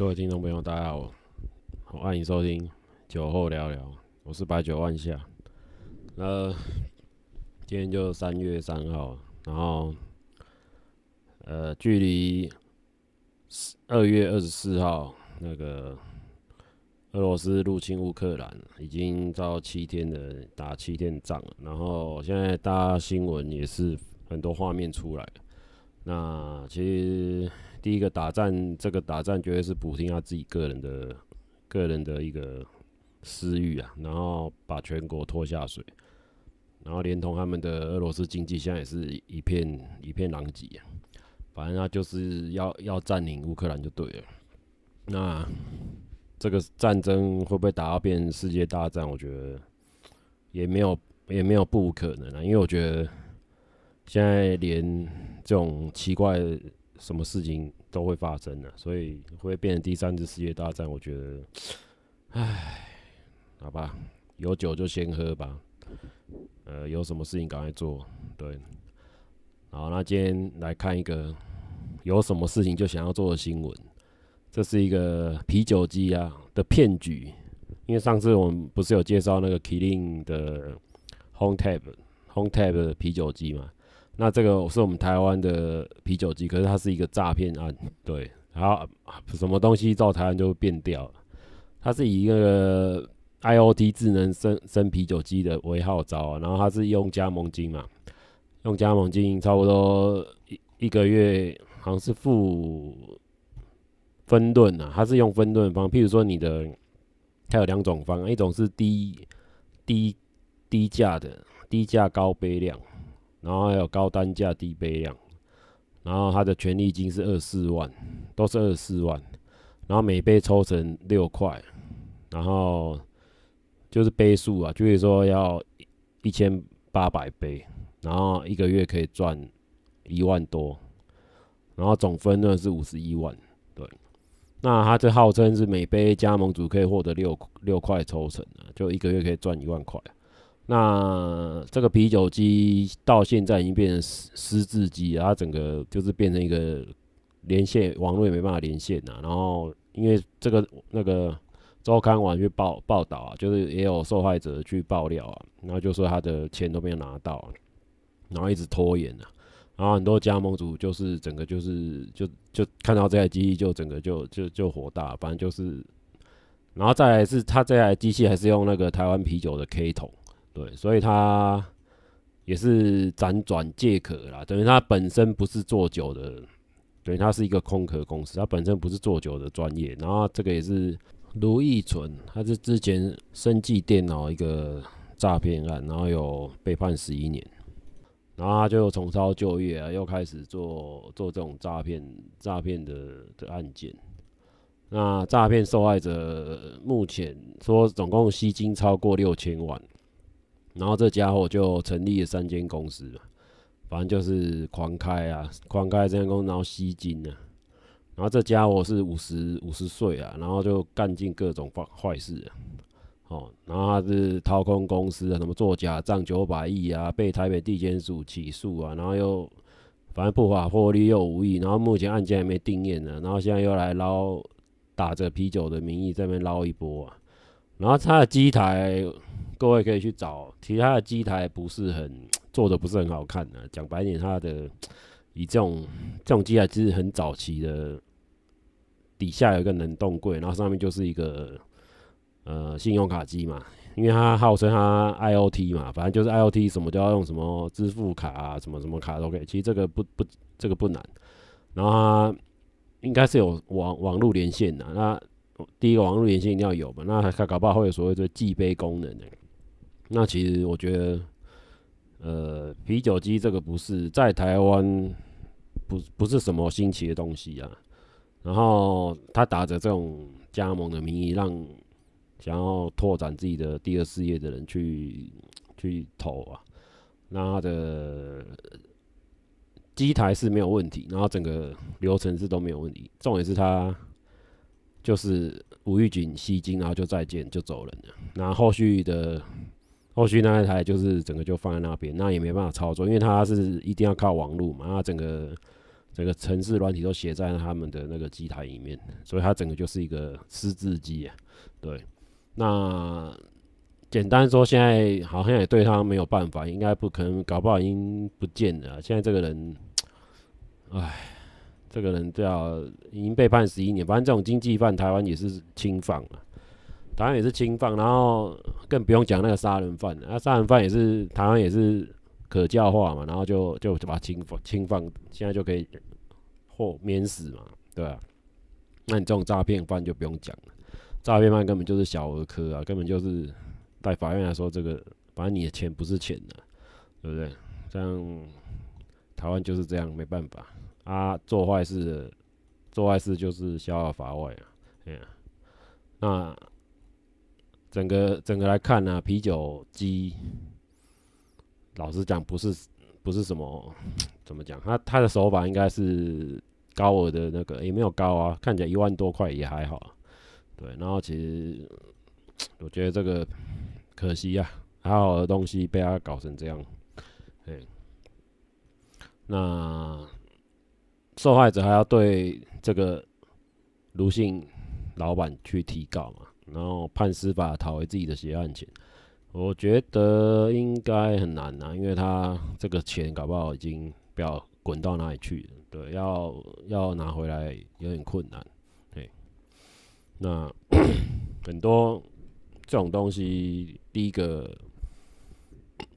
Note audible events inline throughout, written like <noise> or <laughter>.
各位听众朋友，大家好，欢迎收听酒后聊聊，我是白酒万夏。那今天就三月三号，然后呃，距离二月二十四号那个俄罗斯入侵乌克兰已经到七天的打七天仗了，然后现在大家新闻也是很多画面出来。那其实。第一个打战，这个打战绝对是普丁他自己个人的、个人的一个私欲啊，然后把全国拖下水，然后连同他们的俄罗斯经济现在也是一片一片狼藉啊。反正他就是要要占领乌克兰就对了。那这个战争会不会打到变世界大战？我觉得也没有也没有不可能啊，因为我觉得现在连这种奇怪。什么事情都会发生的，所以会变成第三次世界大战。我觉得，唉，好吧，有酒就先喝吧。呃，有什么事情赶快做。对，好，那今天来看一个有什么事情就想要做的新闻。这是一个啤酒机啊的骗局。因为上次我们不是有介绍那个 Killing 的 Home Tab Home Tab 的啤酒机嘛？那这个是我们台湾的啤酒机，可是它是一个诈骗案，<laughs> 对，然后什么东西到台湾就会变掉了。它是以一个 IoT 智能生生啤酒机的为号召，然后它是用加盟金嘛，用加盟金差不多一一个月好像是付分润啊，它是用分润方，譬如说你的它有两种方案，一种是低低低价的低价高杯量。然后还有高单价低杯量，然后它的权利金是二十四万，都是二十四万，然后每杯抽成六块，然后就是杯数啊，就是说要一千八百杯，然后一个月可以赚一万多，然后总分润是五十一万，对，那它这号称是每杯加盟主可以获得六六块抽成啊，就一个月可以赚一万块。那这个啤酒机到现在已经变成失失智机了，它整个就是变成一个连线网络也没办法连线呐。然后因为这个那个周刊网去报报道啊，就是也有受害者去爆料啊，然后就说他的钱都没有拿到，然后一直拖延啊，然后很多加盟主就是整个就是就就看到这台机器就整个就就就火大，反正就是，然后再来是他这台机器还是用那个台湾啤酒的 K 桶。对，所以他也是辗转借壳啦，等于他本身不是做酒的，等于，他是一个空壳公司，他本身不是做酒的专业。然后这个也是卢义纯，他是之前生技电脑一个诈骗案，然后有被判十一年，然后他就重操旧业啊，又开始做做这种诈骗诈骗的的案件。那诈骗受害者目前说总共吸金超过六千万。然后这家伙就成立了三间公司嘛，反正就是狂开啊，狂开这间公司，然后吸金啊。然后这家伙是五十五十岁啊，然后就干尽各种坏坏事啊。哦，然后他是掏空公司啊，什么做假账九百亿啊，被台北地检署起诉啊，然后又反正不法获利又无益，然后目前案件还没定谳呢，然后现在又来捞，打着啤酒的名义在那边捞一波啊。然后他的机台。各位可以去找，其他的机台不是很 <tsk> 做的，不是很好看的。讲白点，它的 <tsk> 以这种这种机台其实很早期的，底下有一个冷冻柜，然后上面就是一个呃信用卡机嘛，因为它号称它 IOT 嘛，反正就是 IOT 什么都要用什么支付卡啊，什么什么卡都可以。其实这个不不这个不难，然后它应该是有网网络连线的。那第一个网络连线一定要有嘛，那它搞不好会有所谓的记杯功能的。那其实我觉得，呃，啤酒机这个不是在台湾不不是什么新奇的东西啊。然后他打着这种加盟的名义，让想要拓展自己的第二事业的人去去投啊。那他的机台是没有问题，然后整个流程是都没有问题。重点是他就是无预警吸金，然后就再见就走人了。那后续的。后续那一台就是整个就放在那边，那也没办法操作，因为它是一定要靠网络嘛，那整个整个程式软体都写在他们的那个机台里面，所以它整个就是一个私自机啊。对，那简单说，现在好像也对他没有办法，应该不可能，搞不好已经不见了。现在这个人，哎，这个人叫已经被判十一年，反正这种经济犯，台湾也是轻放了，台湾也是轻放，然后更不用讲那个杀人犯，那杀人犯也是台湾也是。可教化嘛，然后就就就把轻放轻放，现在就可以或免死嘛，对吧、啊？那你这种诈骗犯就不用讲了，诈骗犯根本就是小儿科啊，根本就是在法院来说，这个反正你的钱不是钱的，对不对？这样台湾就是这样，没办法啊，做坏事做坏事就是逍遥法外啊，哎呀，那整个整个来看呢、啤酒机。老实讲，不是不是什么 <tsk> 怎么讲，他他的手法应该是高额的那个，也没有高啊，看起来一万多块也还好。对，然后其实 <tsk> 我觉得这个可惜呀、啊，好好的东西被他搞成这样。对，那受害者还要对这个卢姓老板去提告嘛，然后判司法讨回自己的血汗钱。我觉得应该很难啊，因为他这个钱搞不好已经不要滚到哪里去了，对，要要拿回来有点困难，对。那 <coughs> 很多这种东西，第一个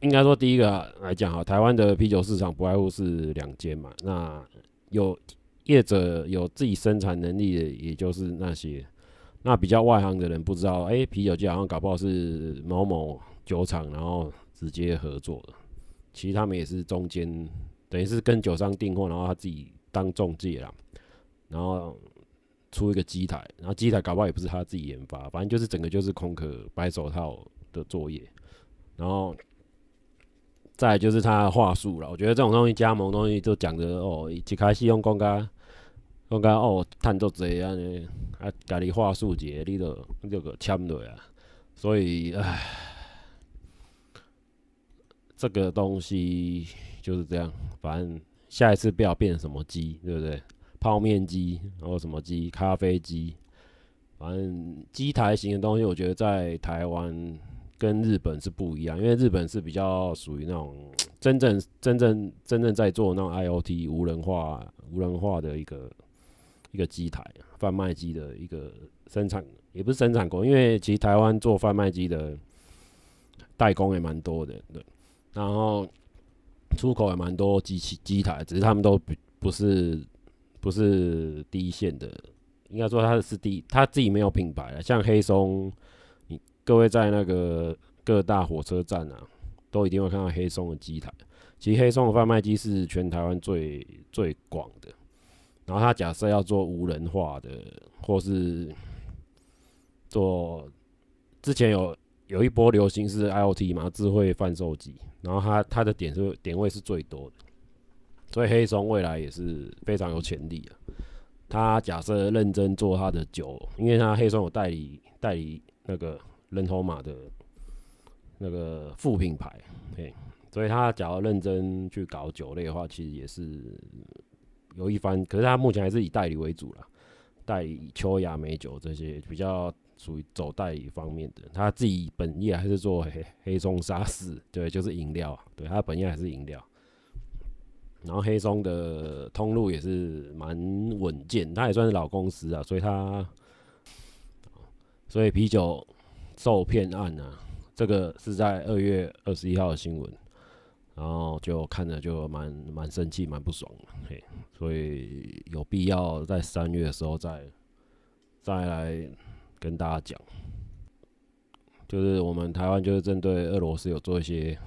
应该说第一个来讲哈，台湾的啤酒市场不外乎是两间嘛，那有业者有自己生产能力的，也就是那些。那比较外行的人不知道，哎、啤酒机好像搞不好是某某酒厂，然后直接合作的。其实他们也是中间，等于是跟酒商订货，然后他自己当中介啦，然后出一个机台，然后机台搞不好也不是他自己研发，反正就是整个就是空壳白手套的作业。然后再就是他的话术了，我觉得这种东西加盟东西就讲的哦，一开始用公我。讲讲哦，赚足济安尼，啊，家己话术一个，你就你就个签落啊。所以，唉，这个东西就是这样。反正下一次不要变什么机，对不对？泡面机，然后什么机？咖啡机。反正机台型的东西，我觉得在台湾跟日本是不一样，因为日本是比较属于那种真正、真正、真正在做那种 IoT 无人化、无人化的一个。一个机台贩卖机的一个生产，也不是生产工，因为其实台湾做贩卖机的代工也蛮多的，对，然后出口也蛮多机器机台，只是他们都不不是不是第一线的，应该说它是第他自己没有品牌的，像黑松，你各位在那个各大火车站啊，都一定会看到黑松的机台，其实黑松的贩卖机是全台湾最最广的。然后他假设要做无人化的，或是做之前有有一波流行是 IoT 嘛，智慧贩售机，然后他他的点是点位是最多的，所以黑松未来也是非常有潜力啊。他假设认真做他的酒，因为他黑松有代理代理那个人头马的那个副品牌，嘿，所以他假如认真去搞酒类的话，其实也是。有一番，可是他目前还是以代理为主啦，代理秋雅美酒这些比较属于走代理方面的。他自己本业还是做黑黑松沙士，对，就是饮料，对，他本业还是饮料。然后黑松的通路也是蛮稳健，他也算是老公司啊，所以他，所以啤酒受骗案啊，这个是在二月二十一号的新闻。然后就看着就蛮蛮生气，蛮不爽的，嘿，所以有必要在三月的时候再再来跟大家讲，就是我们台湾就是针对俄罗斯有做一些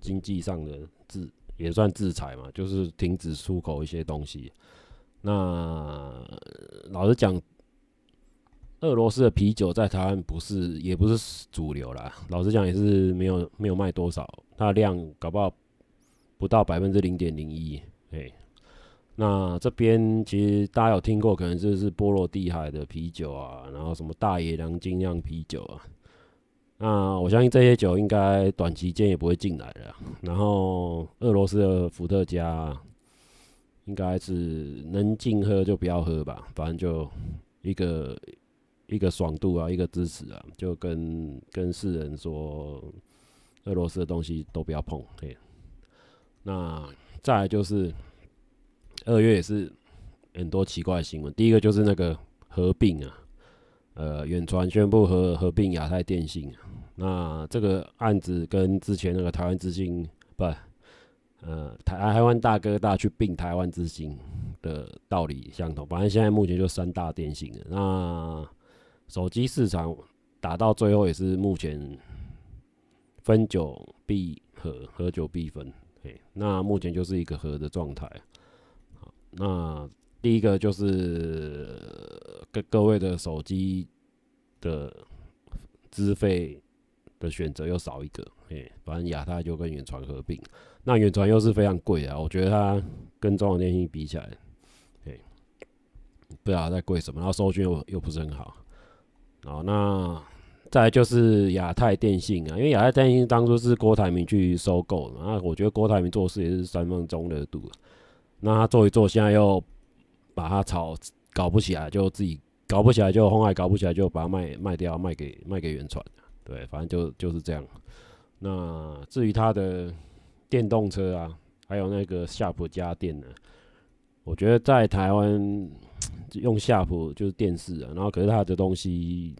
经济上的制，也算制裁嘛，就是停止出口一些东西。那老实讲，俄罗斯的啤酒在台湾不是也不是主流啦，老实讲也是没有没有卖多少。它的量搞不好不到百分之零点零一，哎，那这边其实大家有听过，可能就是波罗的海的啤酒啊，然后什么大野狼精酿啤酒啊，那我相信这些酒应该短期间也不会进来了。然后俄罗斯的伏特加应该是能禁喝就不要喝吧，反正就一个一个爽度啊，一个支持啊，就跟跟世人说，俄罗斯的东西都不要碰。嘿，那再来就是二月也是很多奇怪的新闻，第一个就是那个合并啊，呃，远传宣布合合并亚太电信，啊那这个案子跟之前那个台湾之星不。呃，台台湾大哥大去并台湾之星的道理相同，反正现在目前就三大电信了。那手机市场打到最后也是目前分久必合，合久必分。嘿，那目前就是一个合的状态。好，那第一个就是各各位的手机的资费的选择又少一个。嘿，反正亚太就跟远传合并。那远传又是非常贵啊，我觉得它跟中华电信比起来，对，不知道在贵什么，然后收讯又又不是很好，好，那再就是亚太电信啊，因为亚太电信当初是郭台铭去收购的，那我觉得郭台铭做事也是三分钟热度，那他做一做，现在又把它炒搞不起来，就自己搞不起来，就鸿海搞不起来，就把它卖卖掉，卖给卖给原传，对，反正就就是这样。那至于他的。电动车啊，还有那个夏普家电呢，我觉得在台湾用夏普就是电视啊，然后可是它的东西，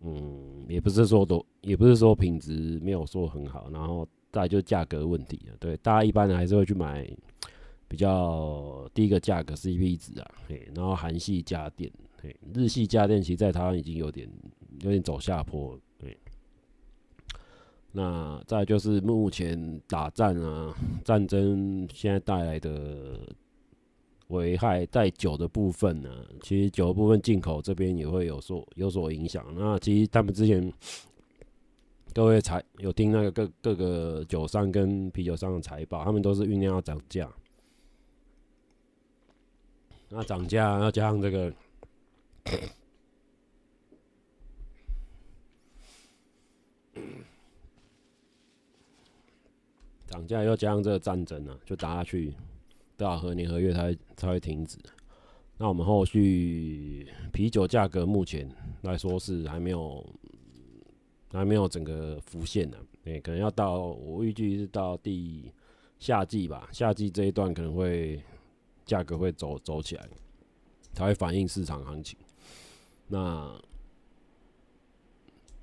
嗯，也不是说都，也不是说品质没有说很好，然后再就是价格问题啊，对，大家一般还是会去买比较第一个价格 CP 值啊，嘿，然后韩系家电，嘿，日系家电其实在台湾已经有点有点走下坡。对那再就是目前打战啊，战争现在带来的危害，在酒的部分呢，其实酒的部分进口这边也会有所有所影响。那其实他们之前各位财有听那个各各个酒商跟啤酒商的财报，他们都是酝酿要涨价。那涨价要加上这个。涨价又加上这个战争呢、啊，就打下去，多少何年何月才才会停止？那我们后续啤酒价格目前来说是还没有，还没有整个浮现呢。对，可能要到我预计是到第夏季吧，夏季这一段可能会价格会走走起来，才会反映市场行情。那。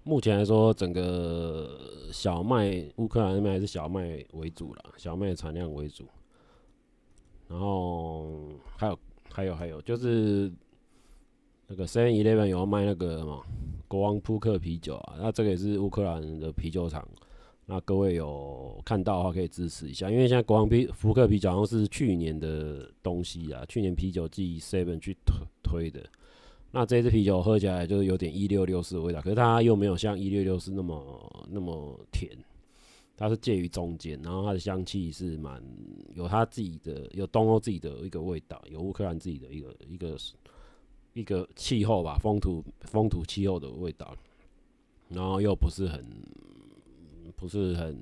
目前来说，整个小麦乌克兰那边还是小麦为主啦，小麦产量为主。然后还有还有还有，就是那个 Seven Eleven 有卖那个什么国王扑克啤酒啊，那这个也是乌克兰的啤酒厂。那各位有看到的话，可以支持一下，因为现在国王啤扑克啤酒好像是去年的东西啊，去年啤酒季 Seven 去推推的。那这支啤酒喝起来就是有点一六六四的味道，可是它又没有像一六六四那么那么甜，它是介于中间，然后它的香气是蛮有它自己的，有东欧自己的一个味道，有乌克兰自己的一个一个一个气候吧，风土风土气候的味道，然后又不是很不是很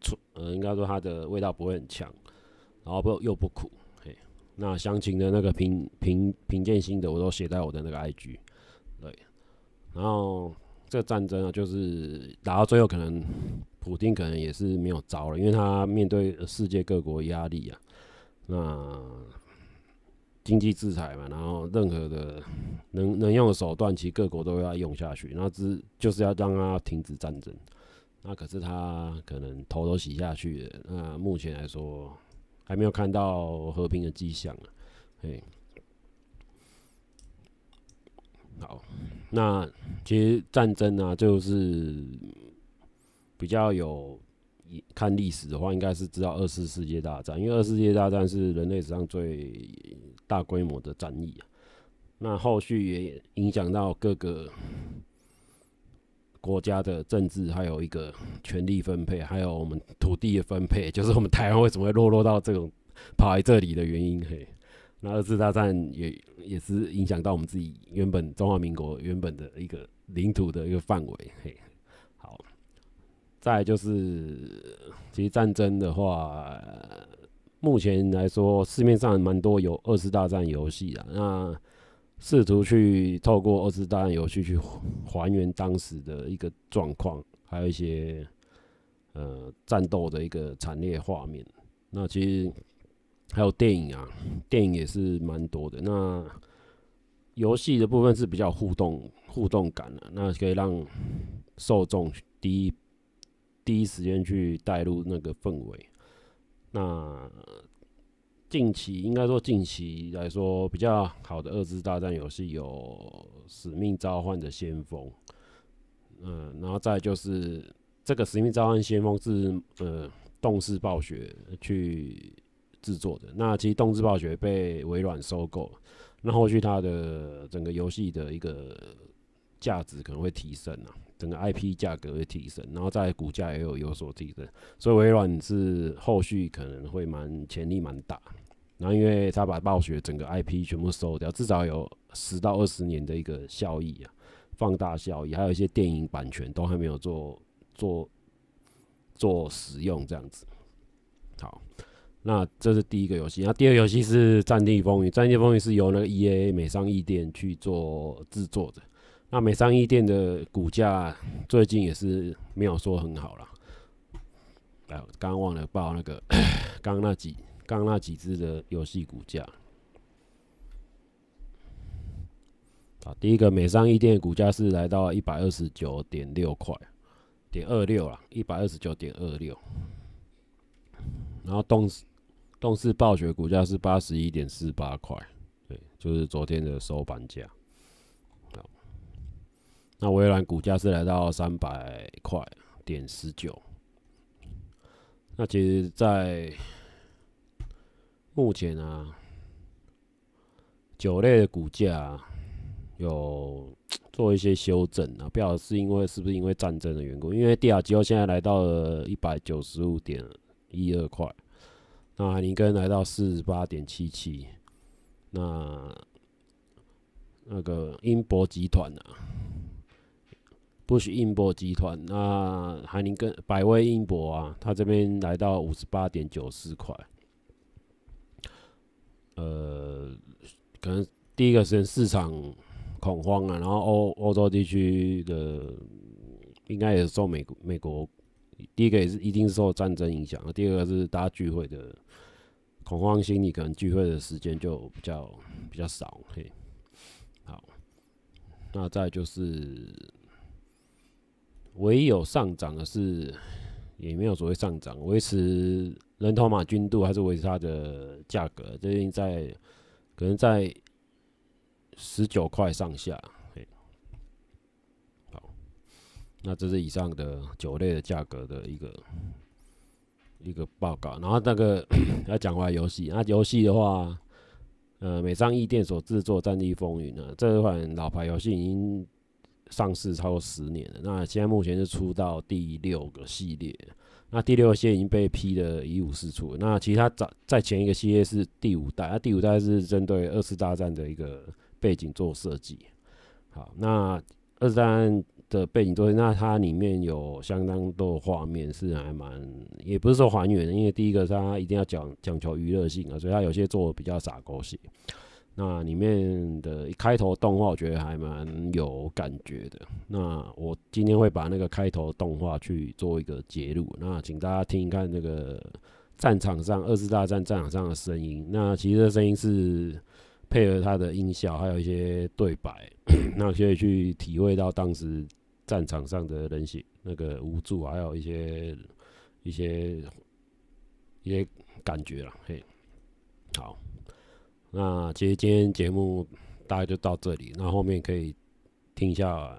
粗，呃，应该说它的味道不会很强，然后不又不苦。嘿那详情的那个评评评鉴心得，我都写在我的那个 IG。对，然后这个战争啊，就是打到最后，可能普丁可能也是没有招了，因为他面对世界各国压力啊，那经济制裁嘛，然后任何的能能用的手段，其实各国都要用下去，那只就是要让他停止战争。那可是他可能头都洗下去了。那目前来说。还没有看到和平的迹象啊，嘿，好，那其实战争啊，就是比较有看历史的话，应该是知道二次世界大战，因为二次世界大战是人类史上最大规模的战役啊，那后续也影响到各个。国家的政治，还有一个权力分配，还有我们土地的分配，<laughs> 就是我们台湾为什么会落落到这种跑来这里的原因。嘿，那二次大战也也是影响到我们自己原本中华民国原本的一个领土的一个范围。嘿，再就是其实战争的话，目前来说，市面上蛮多有二次大战游戏啊，那试图去透过二次大战游戏去还原当时的一个状况，还有一些呃战斗的一个惨烈画面。那其实还有电影啊，电影也是蛮多的。那游戏的部分是比较互动、互动感的，那可以让受众第一第一时间去带入那个氛围。那近期应该说近期来说比较好的二次大战游戏有《使命召唤》的先锋，嗯，然后再就是这个《使命召唤：先锋》是呃动视暴雪去制作的。那其实动视暴雪被微软收购，那后续它的整个游戏的一个价值可能会提升啊。整个 IP 价格会提升，然后在股价也有有所提升，所以微软是后续可能会蛮潜力蛮大。然后因为他把暴雪整个 IP 全部收掉，至少有十到二十年的一个效益啊，放大效益，还有一些电影版权都还没有做做做使用这样子。好，那这是第一个游戏，那第二个游戏是《战地风云》，《战地风云》是由那个 EA 美商义店去做制作的。那美商义店的股价最近也是没有说很好了。哎，刚刚忘了报那个，<coughs> 刚那几刚那几只的游戏股价。啊，第一个美商义店股价是来到一百二十九点六块，点二六了，一百二十九点二六。然后动动视暴雪股价是八十一点四八块，对，就是昨天的收盘价。那微软股价是来到三百块点十九。那其实，在目前啊，酒类的股价有 <tsk> 做一些修正啊，不晓得是因为是不是因为战争的缘故？因为帝亚吉欧现在来到了一百九十五点一二块，那海尼根来到四十八点七七，那那个英博集团啊。不许英博集团，那海尼根百威英博啊，他这边来到五十八点九四块。呃，可能第一个是市场恐慌啊，然后欧欧洲地区的应该也是受美国美国，第一个也是一定是受战争影响，第二个是大家聚会的恐慌心理，可能聚会的时间就比较比较少。嘿，好，那再就是。唯有上涨的是，也没有所谓上涨，维持人头马均度还是维持它的价格，最近在可能在十九块上下。好，那这是以上的酒类的价格的一个一个报告。然后那个 <coughs> 要讲回来游戏，那游戏的话，呃，美商义店所制作《战地风云》呢，这款老牌游戏已经。上市超过十年了，那现在目前是出到第六个系列，那第六个系列已经被批的一无是处。那其他在在前一个系列是第五代，那第五代是针对二次大战的一个背景做设计。好，那二战的背景做，那它里面有相当多画面是还蛮，也不是说还原的，因为第一个它一定要讲讲求娱乐性啊，所以它有些做的比较洒狗血。那里面的一开头动画，我觉得还蛮有感觉的。那我今天会把那个开头动画去做一个节录，那请大家听一看那个战场上二次大战战场上的声音。那其实这声音是配合它的音效，还有一些对白，<clears throat> 那可以去体会到当时战场上的人性那个无助，还有一些一些一些感觉了。嘿，好。那其实今天节目大概就到这里，那后，面可以听一下《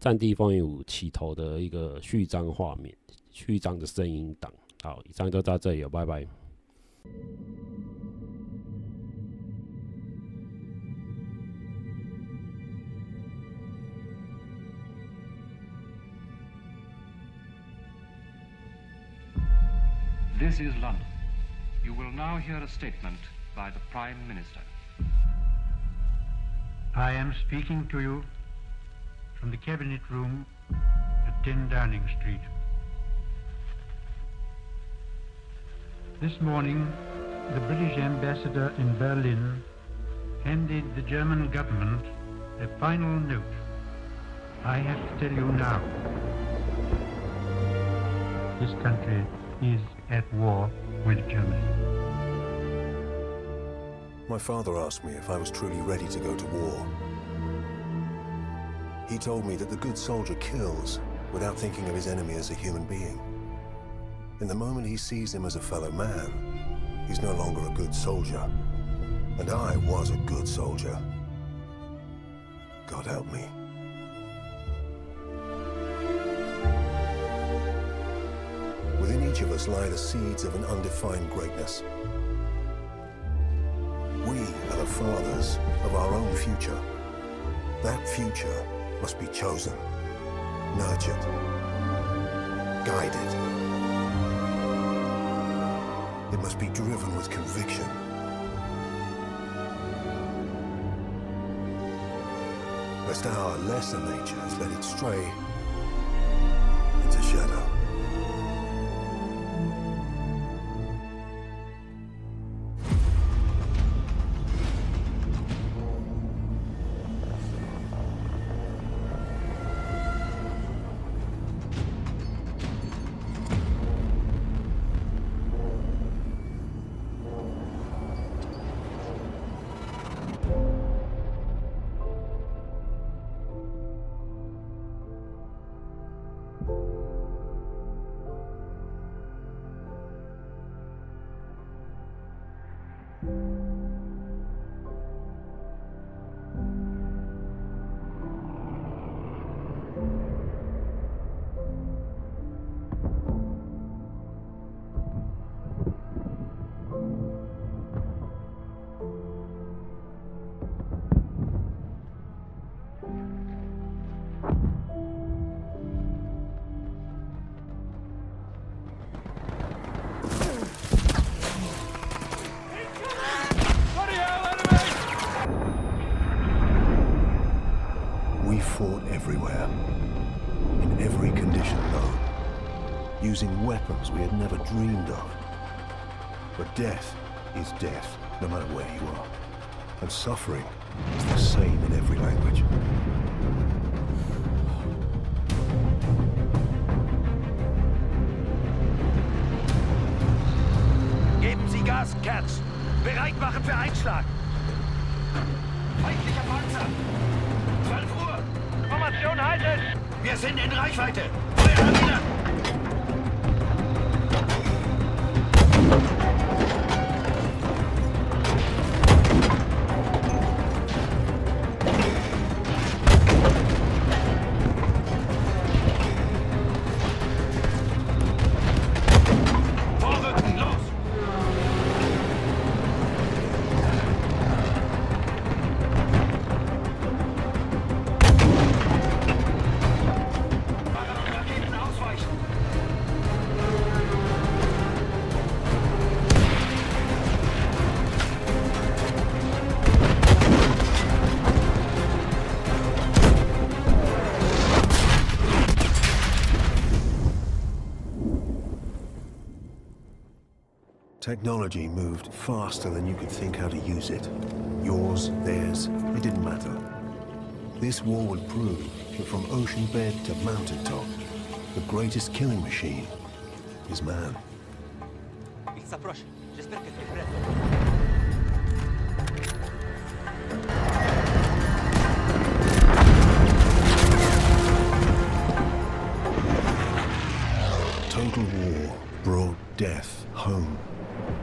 战地风云五》起头的一个序章画面、序章的声音档。好，以上就到这里了，拜拜。This is London. You will now hear a statement. By the Prime Minister. I am speaking to you from the Cabinet Room at 10 Downing Street. This morning, the British ambassador in Berlin handed the German government a final note, I have to tell you now, this country is at war with Germany. My father asked me if I was truly ready to go to war. He told me that the good soldier kills without thinking of his enemy as a human being. In the moment he sees him as a fellow man, he's no longer a good soldier. And I was a good soldier. God help me. Within each of us lie the seeds of an undefined greatness. Fathers of our own future. That future must be chosen, nurtured, guided. It must be driven with conviction. Lest our lesser natures let it stray We fought everywhere, in every condition known, using weapons we had never dreamed of. But death is death, no matter where you are. And suffering is the same in every language. Geben Sie Gas, Kerz. Bereit machen für Einschlag. Feindlicher Panzer. 12 Uhr. Formation halten. Wir sind in Reichweite. Feuer Technology moved faster than you could think how to use it. Yours, theirs, it didn't matter. This war would prove that from ocean bed to mountaintop, the greatest killing machine is man. Il s'approche. J'espère que tu es prêt. Total war brought death home.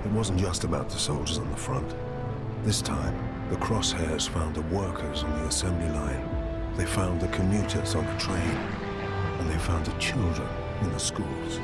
It wasn't just about the soldiers on the front. This time, the crosshairs found the workers on the assembly line. They found the commuters on the train. And they found the children in the schools.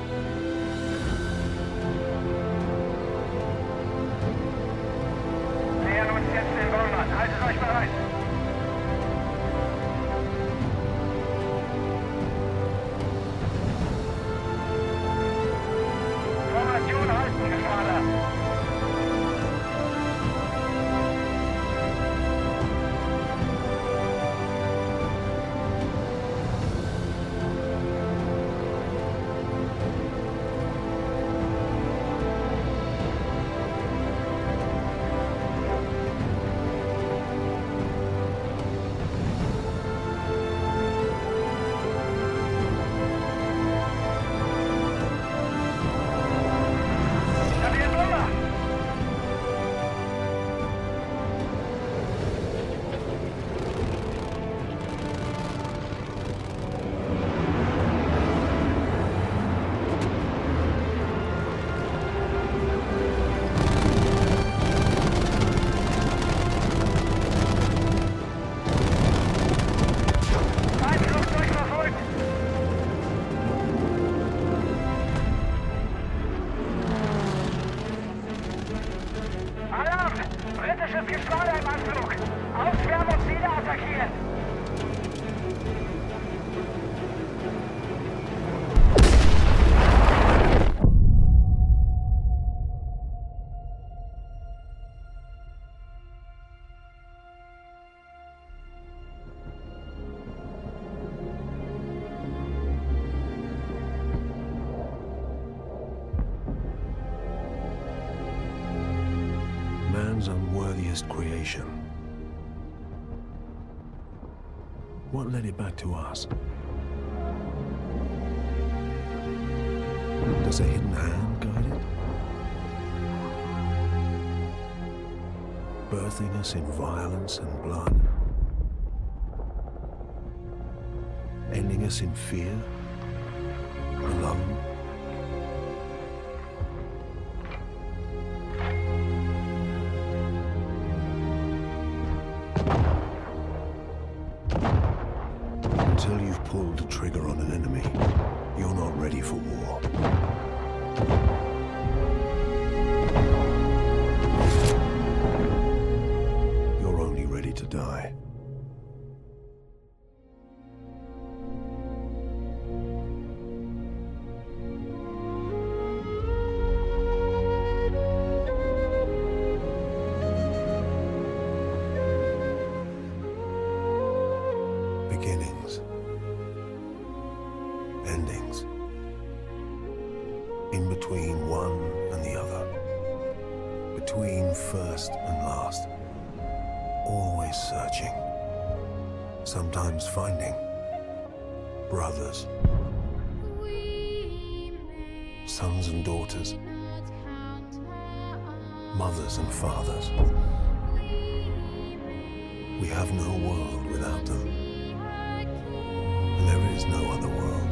What led it back to us? Does a hidden hand guide it? Birthing us in violence and blood? Ending us in fear? Until you've pulled the trigger on an enemy, you're not ready for war. Mothers and fathers. We have no world without them. And there is no other world.